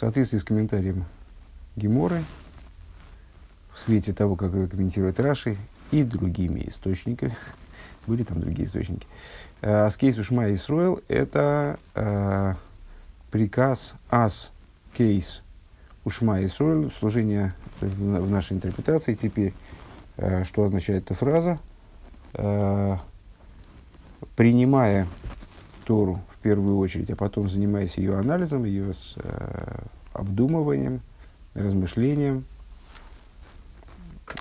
соответствии с комментарием Геморы, в свете того, как его комментирует Раши, и другими источниками, были там другие источники, э, הסכת ושמע ישראל – это э, приказ הסכת ושמע ישראל, служение в, в нашей интерпретации. Теперь, э, что означает эта фраза, э, принимая Тору первую очередь, а потом занимаясь ее анализом, ее с, э, обдумыванием, размышлением,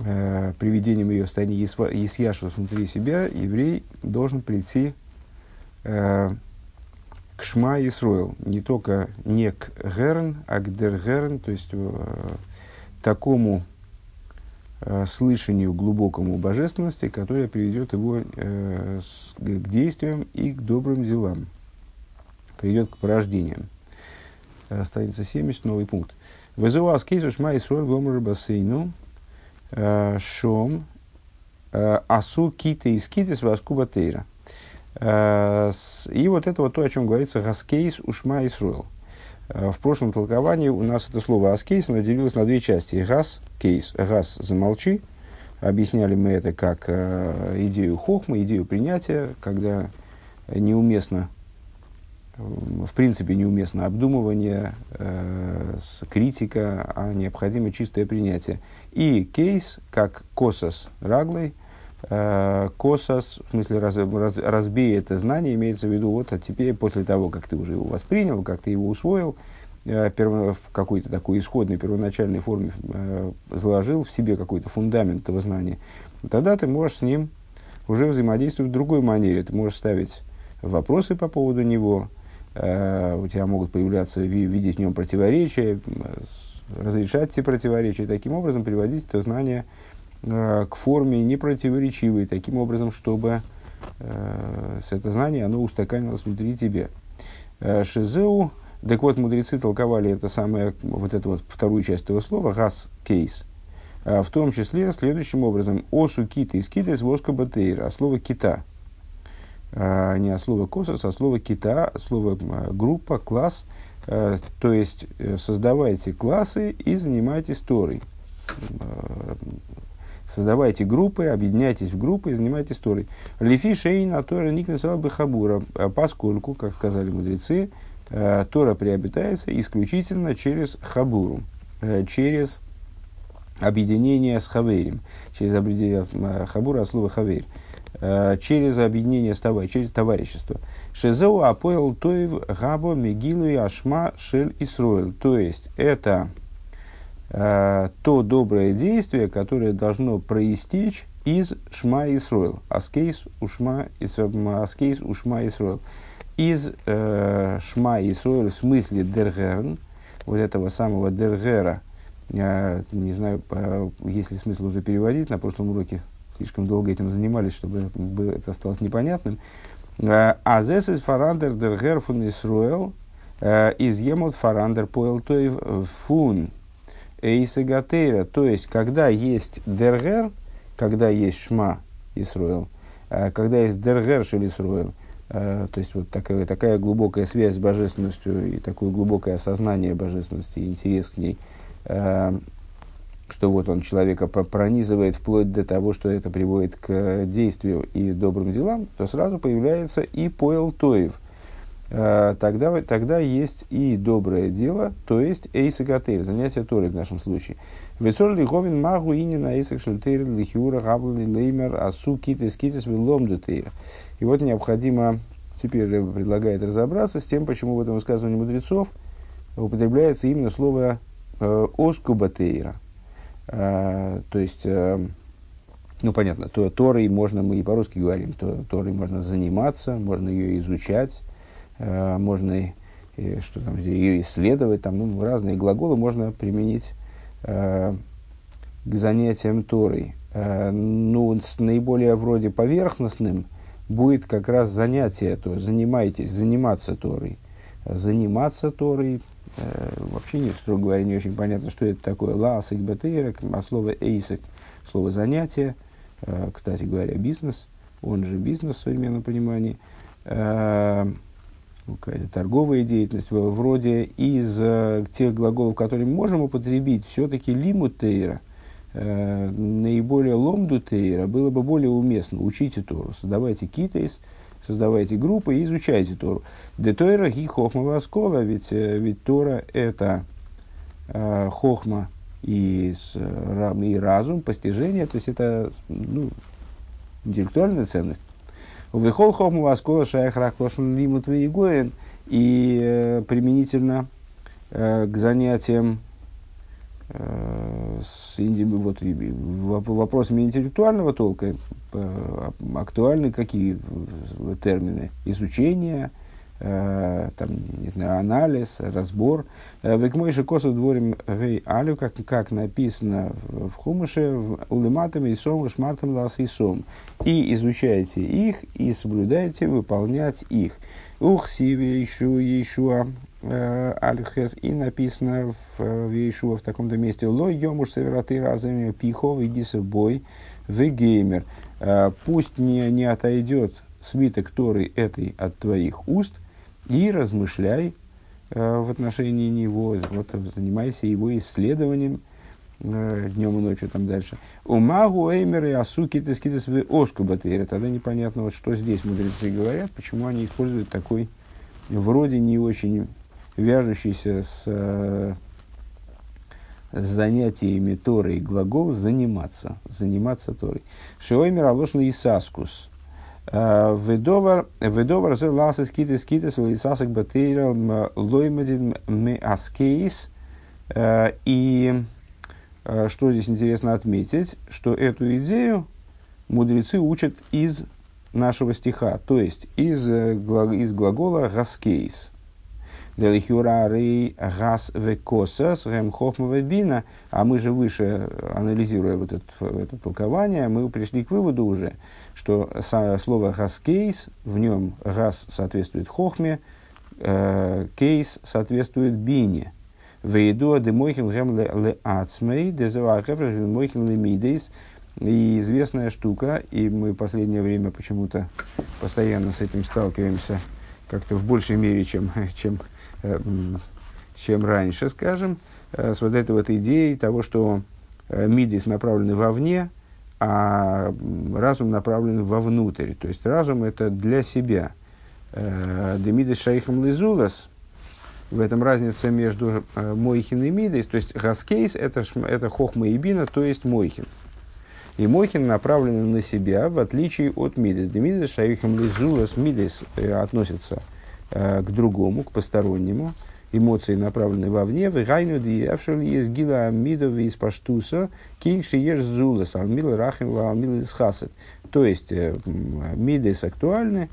э, приведением ее в состояние Исьяшва внутри себя, еврей должен прийти э, к Шма Исроил. Не только не к Герн, а к Дер Герн, то есть э, такому э, слышанию глубокому божественности, которое приведет его э, с, к действиям и к добрым делам, приведет к порождениям. Э, страница 70, новый пункт. Вызывал аскезу шма и соль гомор бассейну э, шом э, асу кита и скитис васку батейра. И вот это вот то, о чем говорится гаскейс ушма и сруэл. В прошлом толковании у нас это слово аскейс, оно делилось на две части. Газ, кейс, газ, замолчи. Объясняли мы это как идею хохма, идею принятия, когда неуместно в принципе неуместно обдумывание, э, критика, а необходимо чистое принятие. И кейс, как косос раглой, э, косос, в смысле раз, раз, разбей это знание, имеется в виду, вот а теперь, после того, как ты уже его воспринял, как ты его усвоил, э, перво, в какой-то такой исходной, первоначальной форме э, заложил в себе какой-то фундамент этого знания, тогда ты можешь с ним уже взаимодействовать в другой манере. Ты можешь ставить вопросы по поводу него, у тебя могут появляться, видеть в нем противоречия, разрешать эти противоречия, таким образом приводить это знание э, к форме непротиворечивой, таким образом, чтобы э, это знание оно устаканилось внутри тебя. Шизеу, так вот, мудрецы толковали это самое, вот эту вот вторую часть этого слова, газ кейс, в том числе следующим образом, осу кита из кита из воска батейра, а слово кита – не от слова косос, а слово кита, слово а, группа, класс. А, то есть э, создавайте классы и занимайтесь Торой. Создавайте группы, объединяйтесь в группы и занимайтесь Торой. Лифи шейна Тора ник бы хабура, поскольку, как сказали мудрецы, Тора приобретается исключительно через хабуру, э, через объединение с хаверем, через объединение חבורה от слова חבר. Э, через объединение с тобой, через товарищество. שזהו הפועל טוב הבא מגילוי השמע של ישראל. То есть, это э, то доброе действие, которое должно проистечь из שמע ישראל. הסכת ושמע, הסכת ושמע ישראל. Из э, שמע ישראל в смысле דערהערן, вот этого самого дергера, э, не знаю, э, есть ли смысл уже переводить, на прошлом уроке слишком долго этим занимались, чтобы это осталось непонятным. А здесь фарандер дер герфун Исруэл э, из емот фарандер поэл той фун эйсегатейра. То есть, когда есть дергер, когда есть шма Исруэл, э, когда есть дергер шель Исруэл, э, то есть вот такая, такая глубокая связь с божественностью и такое глубокое осознание божественности, интерес к ней, что вот он человека пронизывает вплоть до того, что это приводит к действию и добрым делам, то сразу появляется и поэл тоев. А, тогда, тогда есть и доброе дело, то есть эйсагатейр, занятие Торы в нашем случае. Вецор лиховин магу и на эйсак шельтейр лихиура габли леймер асу китес китес вилом И вот необходимо, теперь предлагает разобраться с тем, почему в этом высказывании мудрецов употребляется именно слово э, оскубатейра – а, то есть, э, ну, понятно, то, Торой можно, мы и по-русски говорим, то, Торой можно заниматься, можно ее изучать, э, можно что там, ее исследовать, там, ну, разные глаголы можно применить э, к занятиям Торой. Ну, с наиболее вроде поверхностным будет как раз занятие, то занимайтесь, заниматься Торой. Заниматься Торой, Э, вообще, не, строго говоря, не очень понятно, что это такое. Ласик бетейрек, а слово эйсик, слово занятие, э, кстати говоря, бизнес, он же бизнес в современном понимании. Э, какая-то торговая деятельность, вроде из э, тех глаголов, которые мы можем употребить, все-таки лиму тейра, э, наиболее ломду тейра, было бы более уместно. Учите Тору, создавайте китейс, создавайте группы и изучайте Тору. Де Тойра ги хохма васкола, ведь, э, ведь Тора это э, хохма и, с, и разум, постижение, то есть это ну, интеллектуальная ценность. Вихол хохма васкола шаях раклошен лимут и э, применительно э, к занятиям э, с инди, вот, вопросами интеллектуального толка э, актуальны какие термины? Изучение, э, там, не знаю, анализ, разбор. Э, Век мой же косу дворим гей алю, как, как написано в Хумыше, в улематам и сом, шмартам лас и сом. И изучайте их, и соблюдайте выполнять их. Ух, сиве, ищу, ищуа, э, альхес, и написано в, в Иешуа в таком-то месте, ло йомуш севераты разами пихов и гисобой в геймер. Э, пусть не, не отойдет свиток Торы этой от твоих уст – и размышляй э, в отношении него, вот, занимайся его исследованием э, днем и ночью там дальше. Умагу эймер и асуки тескитес в оску батейра. Тогда непонятно, вот, что здесь мудрецы говорят, почему они используют такой вроде не очень вяжущийся с, э, с занятиями Торой глагол «заниматься», «заниматься Торой». Шиоймер алошна исаскус – Ведовар, ведовар зе ласес китес китес лисасек батейра лоймадин ме аскейс. И что здесь интересно отметить, что эту идею мудрецы учат из нашего стиха, то есть из, из глагола «гаскейс». Делихюрарей газ векосас бина. А мы же выше, анализируя вот это, это толкование, мы пришли к выводу уже, что слово «гаскейс», в нем «газ» соответствует «хохме», э, «кейс» соответствует «бине». Вейдуа де мойхин гэм ле ацмей, де מוחין למדות. И известная штука, и мы последнее время почему-то постоянно с этим сталкиваемся, как-то в большей мере, чем, чем, чем раньше, скажем, э, с вот этой вот идеей того, что מדות направлены вовне, а разум направлен вовнутрь. То есть разум это для себя. Э, דמדות שייכים לזולת. В этом разница между э, מוחין и מדות. То есть הסכת это, это חכמה и בינה, то есть מוחין. И Мойхин направлен на себя, в отличие от Мидес. Демидес шайхам лизулас. Мидес э, относится к другому, к постороннему. Эмоции направлены вовне, в гайну диевшел есть гила амидов из паштуса, кинг шиеш зулас, алмил рахим алмил из хасет. То есть, э, мидес актуальны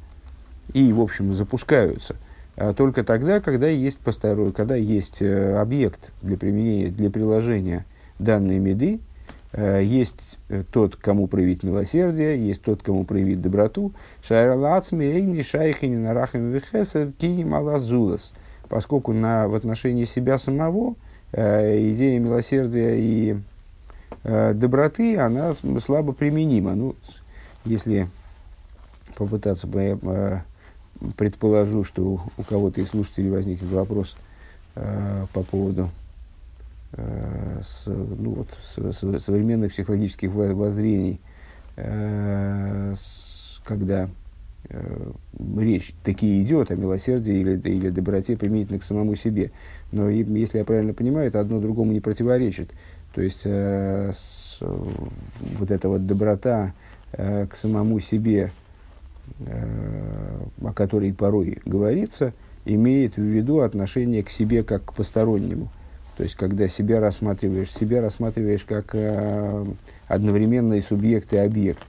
и, в общем, запускаются. А только тогда, когда есть посторонний, когда есть э, объект для применения, для приложения данной меды, э, есть тот, кому проявить милосердие, есть тот, кому проявить доброту. Шайралацми, эйни, шайхини, нарахами, вихеса, кини, малазулас. – поскольку на, в отношении себя самого э, идея милосердия и э, доброты, она слабо применима. Ну, если попытаться, э, предположу, что у, у кого-то из слушателей возникнет вопрос э, по поводу э, с, ну, вот, с, с, современных психологических воззрений, э, с, когда э, речь таки идет о милосердии или, или доброте применительно к самому себе. Но и, если я правильно понимаю, это одно другому не противоречит. То есть э, с, вот эта вот доброта э, к самому себе, э, о которой порой говорится, имеет в виду отношение к себе как к постороннему. То есть, когда себя рассматриваешь, себя рассматриваешь как э, одновременный субъект и объект.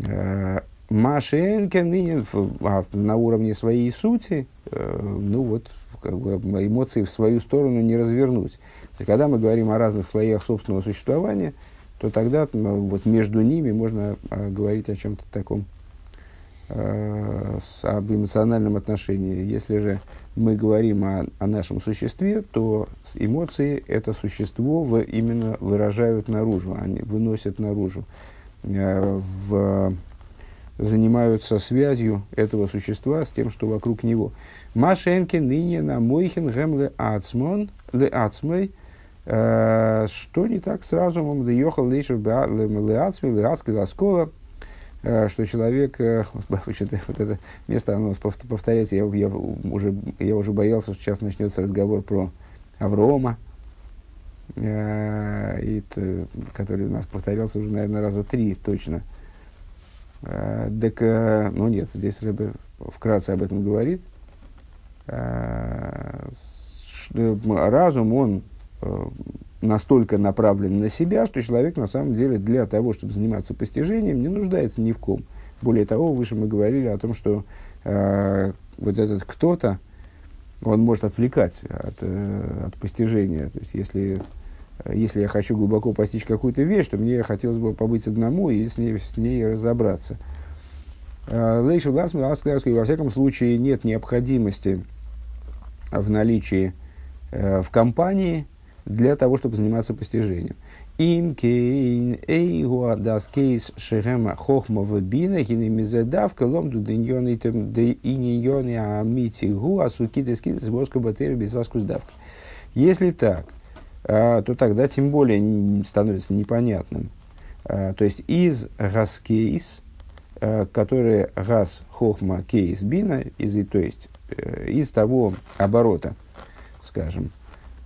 Э, Машенкен ныне а, на уровне своей сути, э, ну вот, как бы эмоции в свою сторону не развернуть. И когда мы говорим о разных слоях собственного существования, то тогда вот между ними можно а, говорить о чем-то таком, э, с, об эмоциональном отношении. Если же мы говорим о, о нашем существе, то эмоции это существо в, именно выражают наружу, они выносят наружу. Э, в занимаются связью этого существа с тем, что вокруг него. Машенки ныне на мойхин гэм ле ацмон, ле ацмей, э, что не так с разумом, ле йохал лейшев ле ацмей, ле ацкой ласкола, что человек, э, вот это место оно повторяется, я, я, уже, я уже боялся, что сейчас начнется разговор про Аврома, и, который у нас повторялся уже, наверное, раза три точно – Э, так, э, ну нет, здесь Рэбе вкратце об этом говорит. Э, разум, он настолько направлен на себя, что человек на самом деле для того, чтобы заниматься постижением, не нуждается ни в ком. Более того, выше мы говорили о том, что э, вот этот кто-то, он может отвлекать от, э, от постижения. То есть, если если я хочу глубоко постичь какую-то вещь, то мне хотелось бы побыть одному и с ней, с ней разобраться. Лейшу и во всяком случае нет необходимости в наличии э, в компании для того, чтобы заниматься постижением. Им кейн эйгуа дас кейс шехема хохма вебина хины мизедавка ломду деньоны иньоны амити гу асукидес кидес воско батери безаскус давка. Если так, а, то тогда тем более становится непонятным. А, то есть из гаскейс, а, который газ хохма кейс бина, из, то есть э, из того оборота, скажем,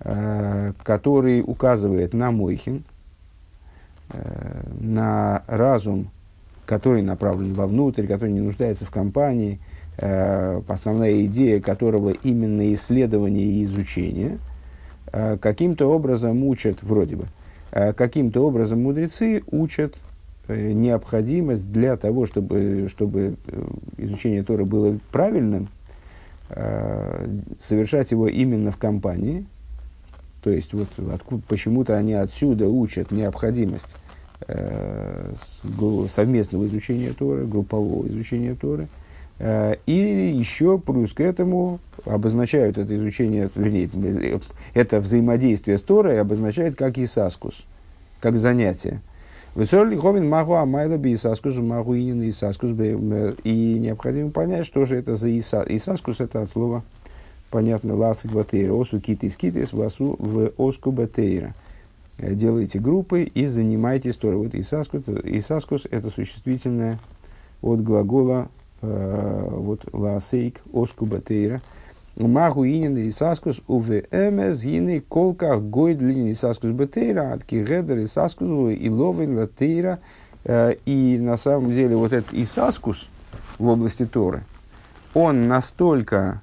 который указывает на мойхин, э, на разум, который направлен вовнутрь, который не нуждается в компании, э, основная идея которого именно исследование и изучение – Э, каким-то образом учат, вроде бы, э, каким-то образом мудрецы учат э, необходимость для того, чтобы, чтобы изучение Тора было правильным, совершать его именно в компании. То есть, вот откуда, почему-то они отсюда учат необходимость совместного изучения Торы, группового изучения Торы – Э, и еще плюс к этому обозначают это изучение, вернее, это взаимодействие с Торой обозначают как исаскус, как занятие. Высорлиховин магу амайла би исаскус, магу инин исаскус. И необходимо понять, что же это за иса. Исаскус это от слова, понятно, ласы гватейра, осу китис китис, васу в оску батейра. Э, делайте группы и занимайтесь Торой. Вот исаскус, исаскус это существительное от глагола Э, вот ласейк оску батейра. Магу инин и саскус уве эмес колка гойд линии саскус батейра от кигедер и саскус и ловин латейра. Э, и на самом деле вот этот исаскус в области Торы, он настолько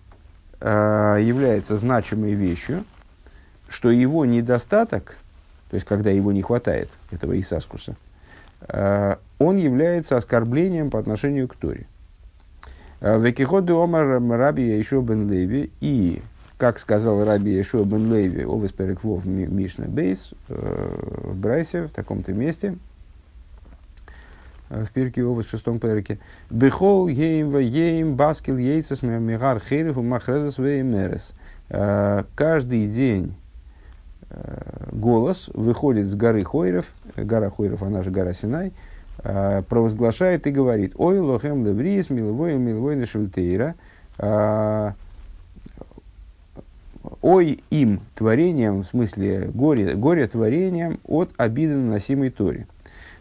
является значимой вещью, что его недостаток, то есть когда его не хватает, этого исаскуса, э, он является оскорблением по отношению к Торе. Э, Векиходу омар раби еще бен Леви. И, как сказал раби еще бен Леви, овес переквов Мишна Бейс, э, в Брайсе, в таком-то месте, э, в Пирке Овес в шестом переке. Бехол ейм ва ейм баскил ейцес мегар херев махрезес мерес. Каждый день голос выходит с горы Хойров, гора Хойров, она же гора Синай, провозглашает и говорит, «Ой, лохем леврис, миловой, миловой нашультейра, э, ой им творением, в смысле горе, горе творением от обиды наносимой Торе.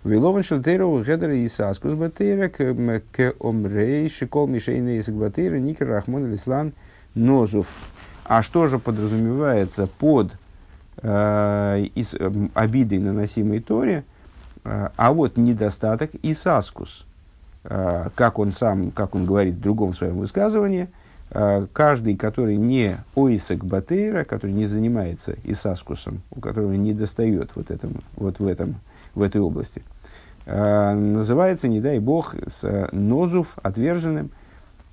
Вилован шельтейра гедера и саскус батейра к омрей шикол мишейна из батейра никер рахмон лислан нозув. А что же подразумевается под э, из, э, обидой, наносимой Торе – а, а вот недостаток Исаскус, а, как он сам, как он говорит в другом своем высказывании, а, каждый, который не Оисек Батейра, который не занимается Исаскусом, у которого не достает вот, этом, вот в, этом, в этой области, называется, не дай бог, с нозув, отверженным,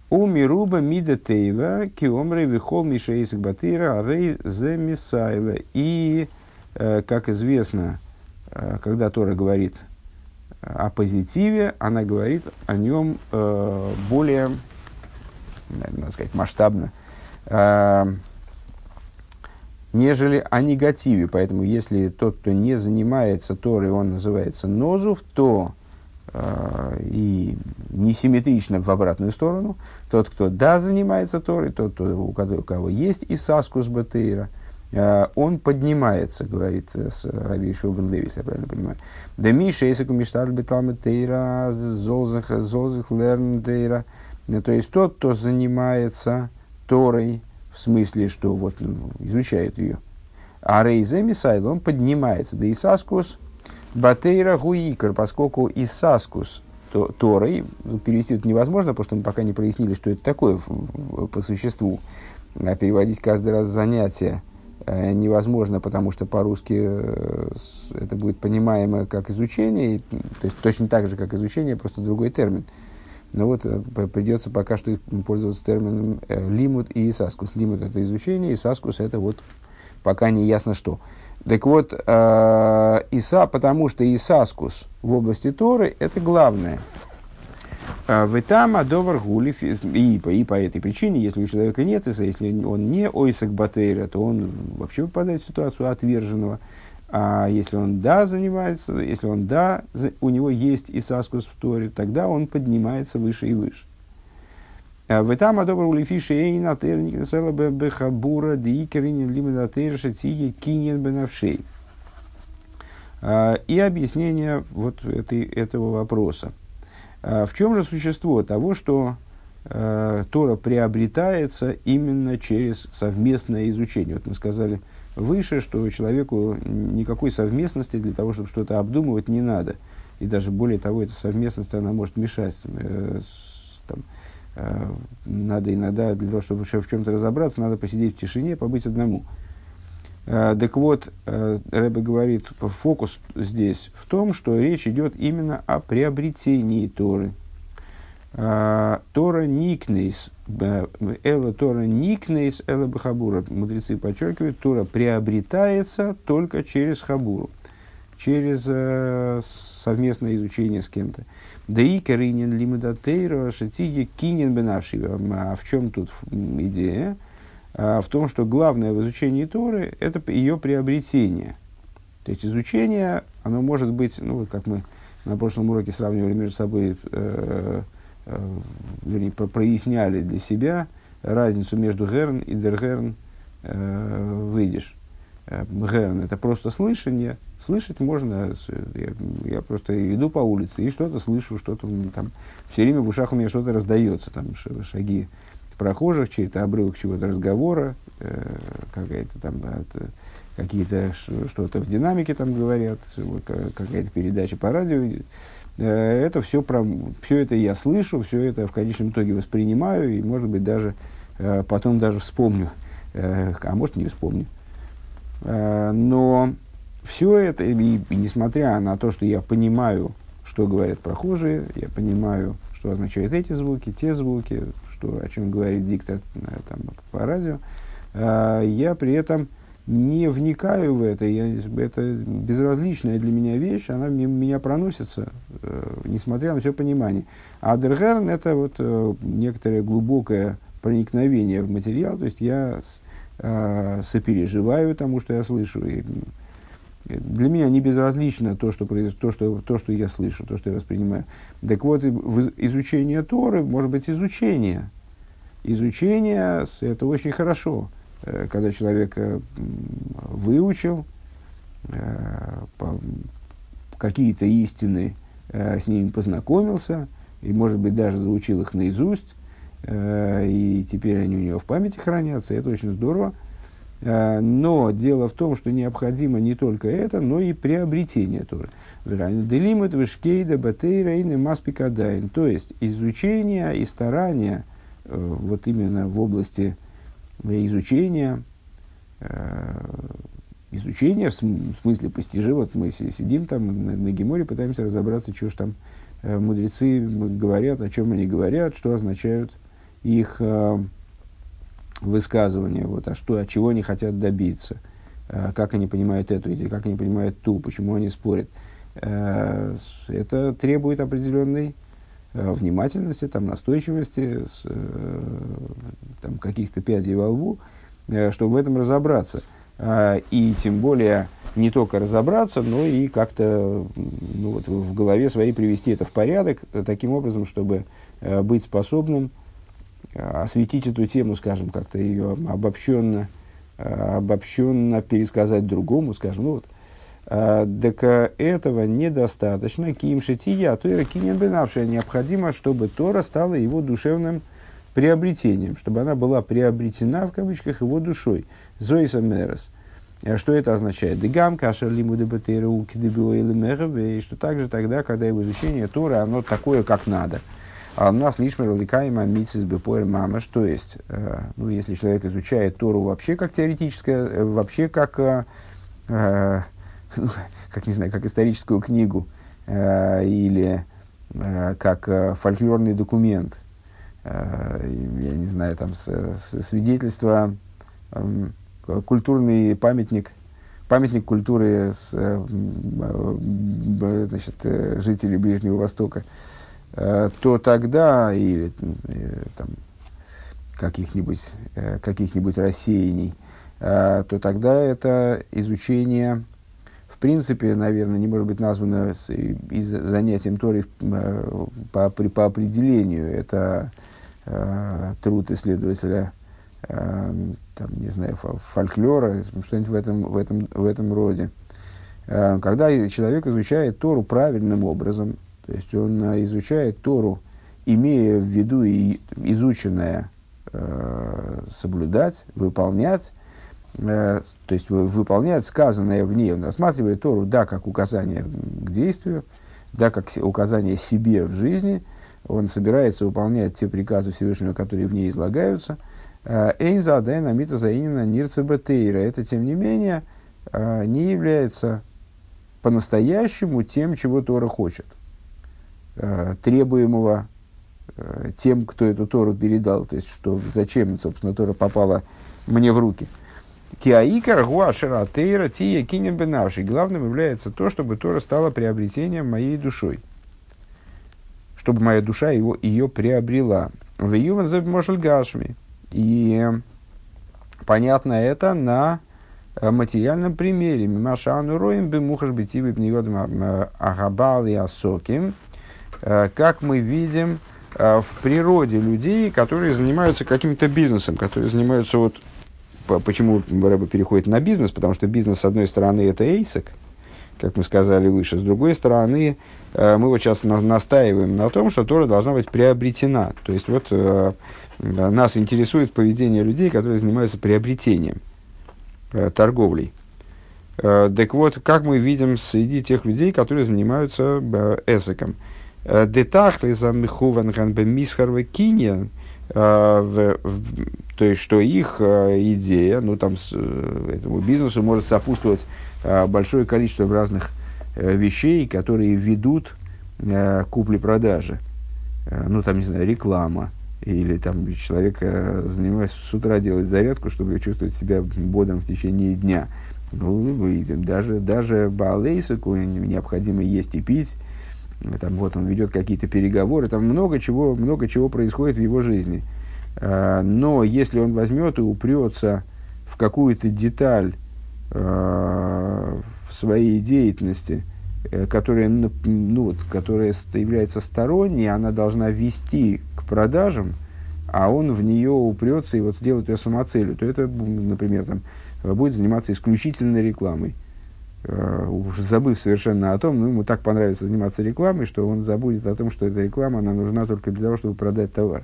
у мируба мида тейва киомрей вихол мишеисек батыра рей зе. И, э, как известно, Э, когда Тора говорит о позитиве, она говорит о нем э, более, надо сказать, масштабно, э, нежели о негативе. Поэтому, если тот, кто не занимается Торой, он называется Нозув, то э, и несимметрично в обратную сторону. Тот, кто да занимается Торой, тот, кто, у, кого, у кого есть Исаскус Батейра, э, он поднимается, говорит с Раби Шубен Левис, я правильно понимаю. Да Миша, если кумишталь беталме Тейра, зозах, зозах лерн Тейра. То есть тот, кто занимается Торой, в смысле, что вот ну, изучает ее. А Рейзе Мисайл, он поднимается. Да Исаскус Батейра Гуикар, поскольку Исаскус Торой, ну, перевести это невозможно, потому что мы пока не прояснили, что это такое по существу. А переводить каждый раз занятие э, невозможно, потому что по-русски э, это будет понимаемо как изучение, то есть точно так же, как изучение, просто другой термин. Но вот э, придется пока что пользоваться термином лимут и исаскус. Лимут – это изучение, исаскус – это вот пока не ясно что. Так вот, э, Иса, потому что Исаскус в области Торы – это главное. Э, в Итама Довар Гули, и по, и по этой причине, если у человека нет Иса, если он не Ойсак Батейра, то он вообще попадает в ситуацию отверженного. А если он да занимается, если он да, у него есть Исаскус в Торе, тогда он поднимается выше и выше. Э, в этом адобр улифиши эй на терник насела бехабура диикерин лимит атерша тихи кинен бенавшей. Э, и объяснение вот этой, этого вопроса. Э, в чем же существо того, что Тора приобретается именно через совместное изучение? Вот мы сказали выше, что человеку никакой совместности для того, чтобы что-то обдумывать, не надо. И даже более того, эта совместность, она может мешать там, Э, надо иногда, для того, чтобы в чем-то разобраться, надо посидеть в тишине, побыть одному. Э, так вот, э, Рэбе говорит, фокус здесь в том, что речь идет именно о приобретении Торы. Тора никнейс, эла Тора никнейс, эла бахабура. Мудрецы подчеркивают, Тора приобретается только через хабуру, через совместное изучение с кем-то. Да и коринен лимудатейра шатиги кинен бенавши. А в чем тут идея? А в том, что главное в изучении Торы – это ее приобретение. То есть изучение, оно может быть, ну, вот как мы на прошлом уроке сравнивали между собой, э, э, вернее, проясняли для себя разницу между герн и дергерн э, выйдешь. Э, герн – это просто слышание, Слышать можно, я, я просто иду по улице и что-то слышу, что-то там, все время в ушах у меня что-то раздается, там шаги прохожих, чей-то обрывок чего-то разговора, э, какая-то там, от, какие-то что-то в динамике там говорят, какая-то передача по радио. Э, это все, про, все это я слышу, все это в конечном итоге воспринимаю и, может быть, даже э, потом даже вспомню, э, а может, не вспомню. Но все это, и, и несмотря на то, что я понимаю, что говорят прохожие, я понимаю, что означают эти звуки, те звуки, что, о чем говорит диктор там, по радио, я при этом не вникаю в это, я, это безразличная для меня вещь, она мимо меня проносится, э, несмотря на все понимание. А Дергерн – это вот э, некоторое глубокое проникновение в материал, то есть я э, сопереживаю тому, что я слышу, и для меня не безразлично то, что, то, что, то, что я слышу, то, что я воспринимаю. Так вот, изучение Торы может быть изучение. Изучение – это очень хорошо. Э, когда человек э, выучил э, какие-то истины, с ними познакомился, и, может быть, даже заучил их наизусть, и теперь они у него в памяти хранятся, это очень здорово. Но дело в том, что необходимо не только это, но и приобретение Торы. Делимит вишкейда батейра и маспикадайн. То есть изучение и старание вот именно в области изучения, э, изучения в смысле постижи, вот мы сидим там на, на Геморе, пытаемся разобраться, что же там мудрецы говорят, о чем они говорят, что означают их высказывания, вот, а что, от чего они хотят добиться, э, как они понимают эту идею, как они понимают ту, почему они спорят. Э, это требует определенной э, внимательности, там, настойчивости, с, там, каких-то пядей во лбу, чтобы в этом разобраться. И тем более не только разобраться, но и как-то ну, вот, в голове своей привести это в порядок, таким образом, чтобы э, быть способным э, осветить эту тему, скажем, как-то ее обобщенно, э, обобщенно пересказать другому, скажем, ну вот. А, так этого недостаточно. Ким шития, то и кинен бенавшая необходимо, чтобы Тора стала его душевным приобретением, чтобы она была приобретена, в кавычках, его душой. Зоиса Мерес – Э, что это означает? Дегам, кашер лимуды бетеру и что также тогда, когда его изучение Тора, оно такое, как надо. А у нас лишь мерликаема митсис бепоэр мама, что есть, э, ну, если человек изучает Тору вообще как теоретическое, э, вообще как, э, э, как, не знаю, как историческую книгу, э, или э, как э, фольклорный документ, э, я не знаю, там, с, с, свидетельство, э, культурный памятник, памятник культуры с, э, значит, э, жителей Ближнего Востока, э, то тогда, или там, каких-нибудь, каких-нибудь рассеяний, то тогда это изучение, принципе, наверное, не может быть названо с, из, занятием Торы по, по определению. Это труд исследователя Эм, там, не знаю, фольклора, что-нибудь в этом, в этом, в этом роде. Эм, когда человек изучает Тору правильным образом, то есть он э, изучает Тору, имея в виду и изученное э, соблюдать, выполнять, э, то есть выполнять сказанное в ней, он рассматривает Тору, да, как указание к действию, да, как указание себе в жизни, он собирается выполнять те приказы Всевышнего, которые в ней излагаются – Эйнза Адайна Мита Заинина Нирцебетейра. Это, тем не менее, э, не является по-настоящему тем, чего Тора хочет. Э, требуемого э, тем, кто эту Тору передал. То есть, что, зачем, собственно, Тора попала мне в руки. Киаикар гуашера тейра тия кинем бенавший. Главным является то, чтобы Тора стала приобретением моей душой. Чтобы моя душа его, ее приобрела. В Юван Гашми. И понятно это на э, материальном примере. Мимашану роем бы мухаш битивы пнигодом э, агабал и асоким. Э, как мы видим в природе людей, которые занимаются каким-то бизнесом, которые занимаются вот почему Рэба переходит на бизнес, потому что бизнес, с одной стороны, это эйсек, как мы сказали выше, с другой стороны, мы вот сейчас настаиваем на том, что Тора должна быть приобретена. То есть, вот нас интересует поведение людей, которые занимаются приобретением, э, торговлей. Э, так вот, как мы видим среди тех людей, которые занимаются э, эсеком. Детахли за михуванган бемисхарве киньян, то есть, что их идея, ну, там, с, этому бизнесу может сопутствовать большое количество разных вещей, которые ведут к купле-продаже. Ну, там, не знаю, реклама, или там человек э, занимается с утра делать зарядку, чтобы чувствовать себя бодрым в течение дня. Ну, и даже, даже Баалейсику необходимо есть и пить. Там, вот он ведет какие-то переговоры, там много чего, много чего происходит в его жизни. Э, но если он возьмет и упрется в какую-то деталь э, в своей деятельности, э, которая, ну, вот, которая является сторонней, она должна вести продажам, а он в нее упрется и вот сделает ее самоцелью, то это, например, там, будет заниматься исключительно рекламой. Uh, уж забыв совершенно о том, ну, ему так понравится заниматься рекламой, что он забудет о том, что эта реклама, она нужна только для того, чтобы продать товар,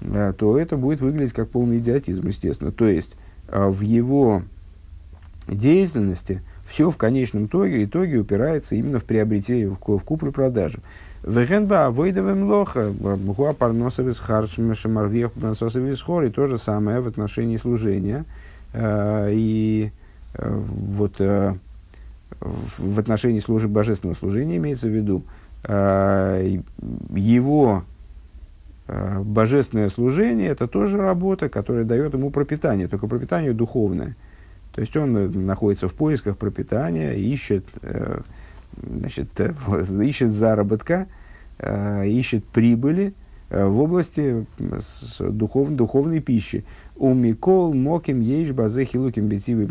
uh, то это будет выглядеть как полный идиотизм, естественно. То есть, uh, в его деятельности все в конечном итоге, итоге упирается именно в приобретение, в, в куплю-продажу. Вегенба авойдовым лоха, гуа парносовец харшим шамарвех парносовец хор, и то же самое в отношении служения. Э, и э, вот э, в отношении службы божественного служения имеется в виду его божественное служение это тоже работа, которая дает ему пропитание, только пропитание духовное. То есть он находится в поисках пропитания, ищет значит, э, ищет заработка, э, ищет прибыли, в области духов, духовной пищи. У Микол Моким Ейш Базе Хилуким Бетивы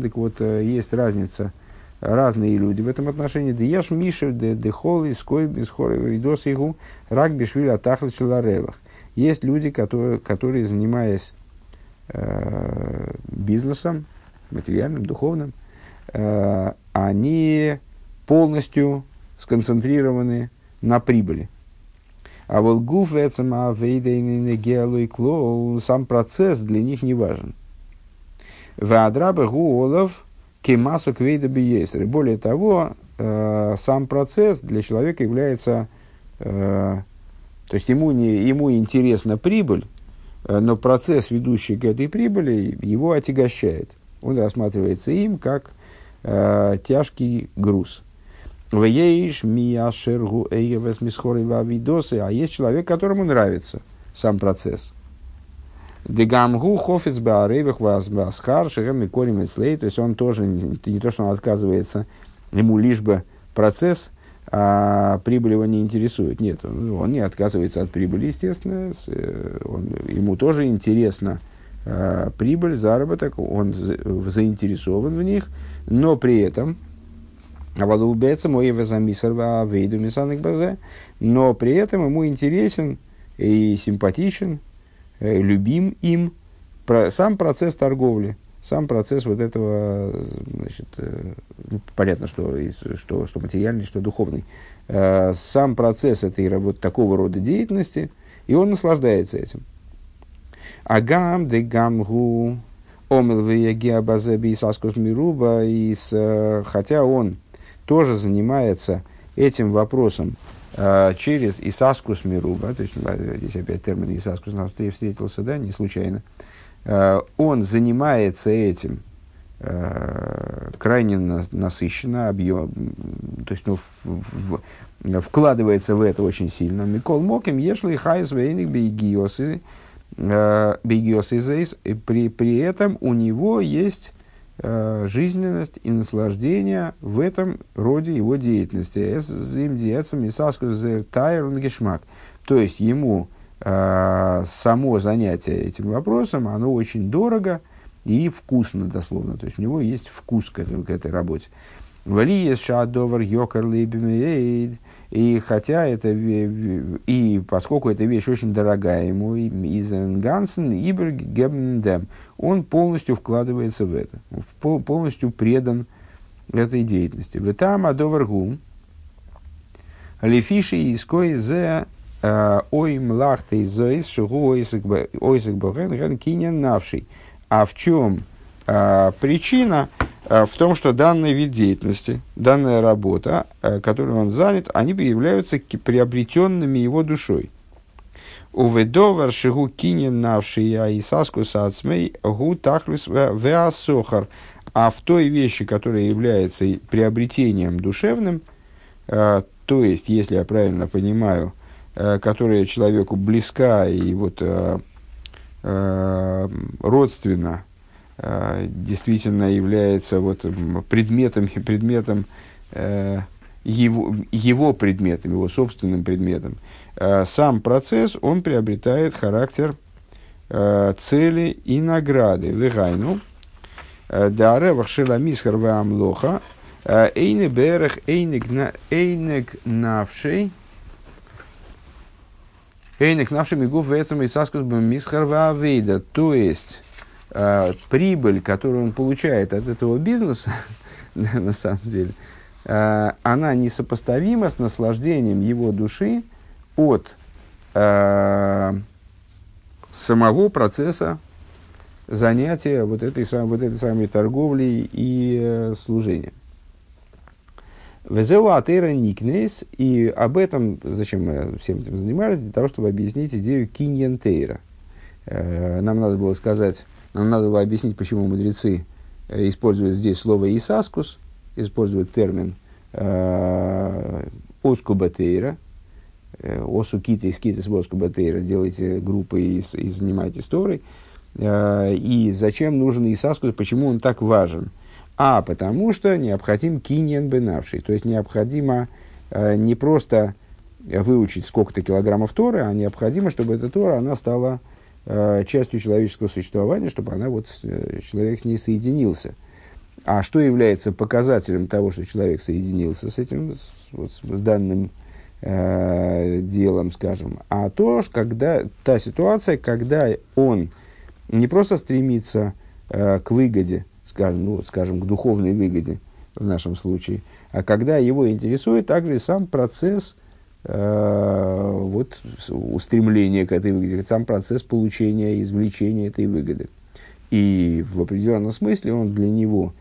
Так вот, есть разница, разные люди в этом отношении. Дияш Миша, Дехол, Иской, Бесхор, Идос Игу, Рак Бешвиля Атахла Челаревах. Есть люди, которые, которые занимаясь э, бизнесом, материальным, духовным, э, они полностью сконцентрированы на прибыли. А вот гуф сам процесс для них не важен. Ваадраба гуолов кемасу квейда биесер. Более того, э, сам процесс для человека является, э, то есть ему, не, ему интересна прибыль, э, но процесс, ведущий к этой прибыли, его отягощает. Он рассматривается им как тяжкий груз. А есть человек, которому нравится сам процесс. Дегамгу хофиц бааревих вазбасхар шагами корим То есть он тоже, не то, что он отказывается, ему лишь бы процесс, а прибыль его не интересует. Нет, он, он не отказывается от прибыли, естественно. Э, он, ему тоже интересна а, прибыль, заработок, он заинтересован в них, но при этом Авалубеца мой везамисарва вейду мисанок базе. Но при этом ему интересен и симпатичен, любим им сам процесс торговли, сам процесс вот этого, значит, э, ну, понятно, что, что, что материальный, что духовный, э, сам процесс этой вот такого рода деятельности, и он наслаждается этим. Агам де гамгу омел веягиабазе бисаскус мируба, хотя он тоже занимается этим вопросом э, через Исаскус Мируба, то есть здесь опять термин Исаскус нам встретился, да, не случайно, э, он занимается этим э, крайне на, насыщенно, объем, то есть ну, в, в, вкладывается в это очень сильно. מכל מקום, יש לו חיות ועונג ביגיעתו, ביגיעתו при, при этом у него есть Э, жизненность и наслаждение в этом роде его деятельности. То есть ему э, само занятие этим вопросом, оно очень дорого и вкусно, дословно. То есть у него есть вкус к, этой, к этой работе. Валиес шадовар и хотя это, и поскольку эта вещь очень дорогая ему, из Гансен, Ибер Гебндем, он полностью вкладывается в это, полностью предан этой деятельности. В там адоваргу, лефиши иской зе э, ой млахты зоис шугу ойсик боген ген кинен навший. А в чем а, причина? Э, в том, что данный вид деятельности, данная работа, э, которой он занят, они являются приобретенными его душой. Уведовар шигу кинен навшия и саску сацмей гу тахлюс веасохар. А в той вещи, которая является приобретением душевным, э, то есть, если я правильно понимаю, которая человеку близка и вот родственна Э, действительно является вот предметом, предметом э, его, его предметом, его собственным предметом. Э, сам процесс, он приобретает характер цели и награды. Вегайну, даревах шеламисхар ваамлоха, эйне берех эйнег навшей, эйнег навшей мигув вецам и саскус мисхар ваавейда. То есть, э, прибыль, которую он получает от этого бизнеса, на самом деле, э, она несопоставима с наслаждением его души от э, самого процесса занятия вот этой, вот этой самой торговлей и э, служением. Везеу Атера Никнес, и об этом, зачем мы всем этим занимались, для того, чтобы объяснить идею Киньен Тейра. Э, нам надо было сказать, нам надо было объяснить, почему мудрецы э, используют здесь слово «исаскус», используют термин э, «оскубатейра», э, «осу китис, китис воскубатейра», делайте группы и, и занимайтесь Торой. И зачем нужен исаскус, почему он так важен? А, потому что необходим киньян бенавший, то есть необходимо не просто выучить сколько-то килограммов Торы, а необходимо, чтобы эта Тора, она стала э, частью человеческого существования, чтобы она вот, э, человек с ней соединился. А что является показателем того, что человек соединился с этим, с, вот, с данным э, делом, скажем, а то, когда, та ситуация, когда он не просто стремится э, к выгоде, скажем, ну, скажем, к духовной выгоде в нашем случае, а когда его интересует также сам процесс э, вот, устремления к этой выгоде, сам процесс получения, извлечения этой выгоды. И в определенном смысле он для него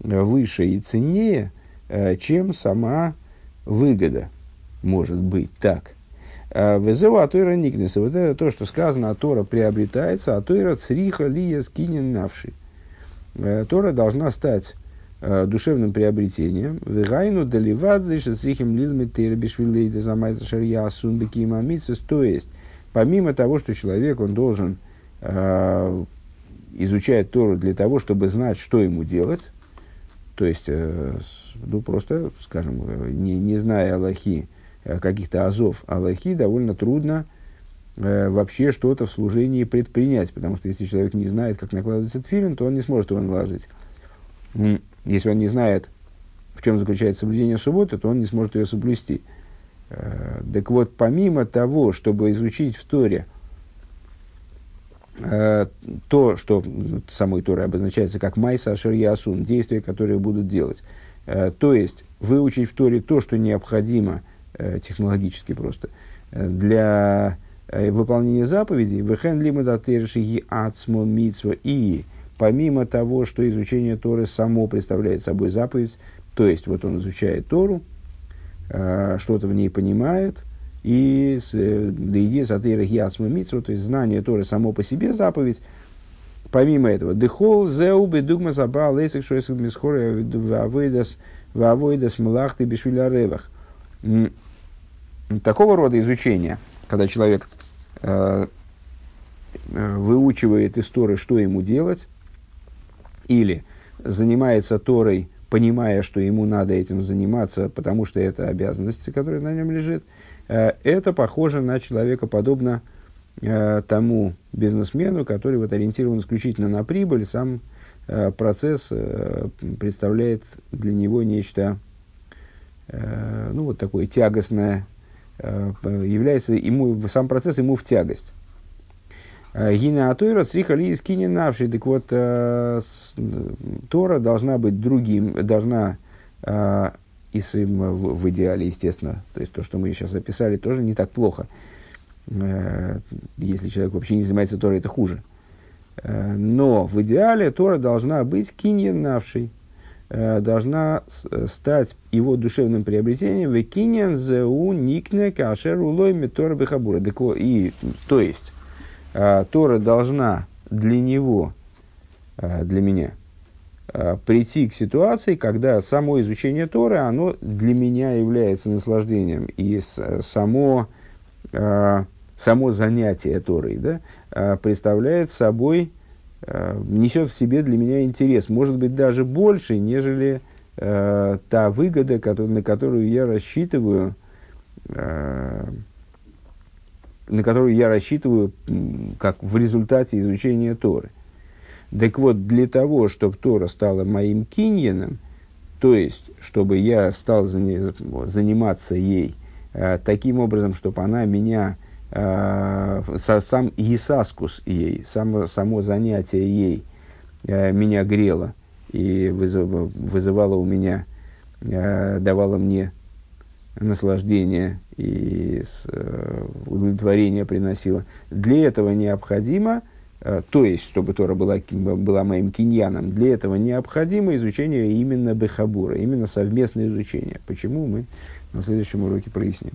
выше и ценнее, э, чем сама выгода, может быть так. Э, Везева Атойра Никнеса. Вот это то, что сказано, а Тора приобретается, а Тойра цриха лия скинен навший. Э, Тора должна стать э, душевным приобретением. Вегайну деливадзе шесрихим лилми теребишвилейда замайца шарья сунбеки имамицис. То есть, помимо того, что человек, он должен э, изучать Тору для того, чтобы знать, что ему делать, то есть, ну, просто, скажем, не, не зная Аллахи, каких-то азов Аллахи, довольно трудно э, вообще что-то в служении предпринять, потому что если человек не знает, как накладывается тфилин, то он не сможет его наложить. Если он не знает, в чем заключается соблюдение субботы, то он не сможет ее соблюсти. Э, так вот, помимо того, чтобы изучить в Торе э, то, что самой Торой обозначается как майса ашер ясун, действия, которые будут делать, э, то есть выучить в Торе то, что необходимо технологически просто, для выполнения заповедей, вехен лимадатершиги ацмо митсва и помимо того, что изучение Торы само представляет собой заповедь, то есть вот он изучает Тору, э, что-то в ней понимает, и идея сатейра хиасма митсва, то есть знание Торы само по себе заповедь, помимо этого, дехол зеу бедугма заба лейсик шойсик мисхора вавойдас вавойдас млахты бешвиля ревах. Такого рода изучение, когда человек э, э выучивает из Торы, что ему делать, или занимается Торой, понимая, что ему надо этим заниматься, потому что это обязанность, которая на нем лежит, э, это похоже на человека подобно э, тому бизнесмену, который вот ориентирован исключительно на прибыль, сам э, процесс представляет для него нечто, ну, вот такое тягостное, является ему, сам процесс ему в тягость. Э, Гина Атойра цриха ли скини навший. Так вот, э, Тора должна быть другим, должна э, и в, идеале, естественно, то есть то, что мы сейчас описали, тоже не так плохо. Если человек вообще не занимается Торой, это хуже. Но в идеале Тора должна быть киньянавшей, должна стать его душевным приобретением в киньян зеу никне кашер улой метора бехабура. И, то есть, а, Тора должна для него, для меня, прийти к ситуации, когда само изучение Торы, оно для меня является наслаждением. И само, само занятие Торой да, представляет собой, несет в себе для меня интерес, может быть, даже больше, нежели та выгода, на которую я рассчитываю, на которую я рассчитываю как в результате изучения Торы. Так вот, для того, чтобы Тора стала моим киньяном, то есть, чтобы я стал заниматься ей э, таким образом, чтобы она меня, э, сам Исаскус ей, само, само занятие ей э, меня грело и вызывало, у меня, э, давало мне наслаждение и э, удовлетворение приносило. Для этого необходимо, э, то есть, чтобы Тора была, была моим киньяном, для этого необходимо изучение именно Бехабура, именно совместное изучение. Почему мы на следующем уроке проясним.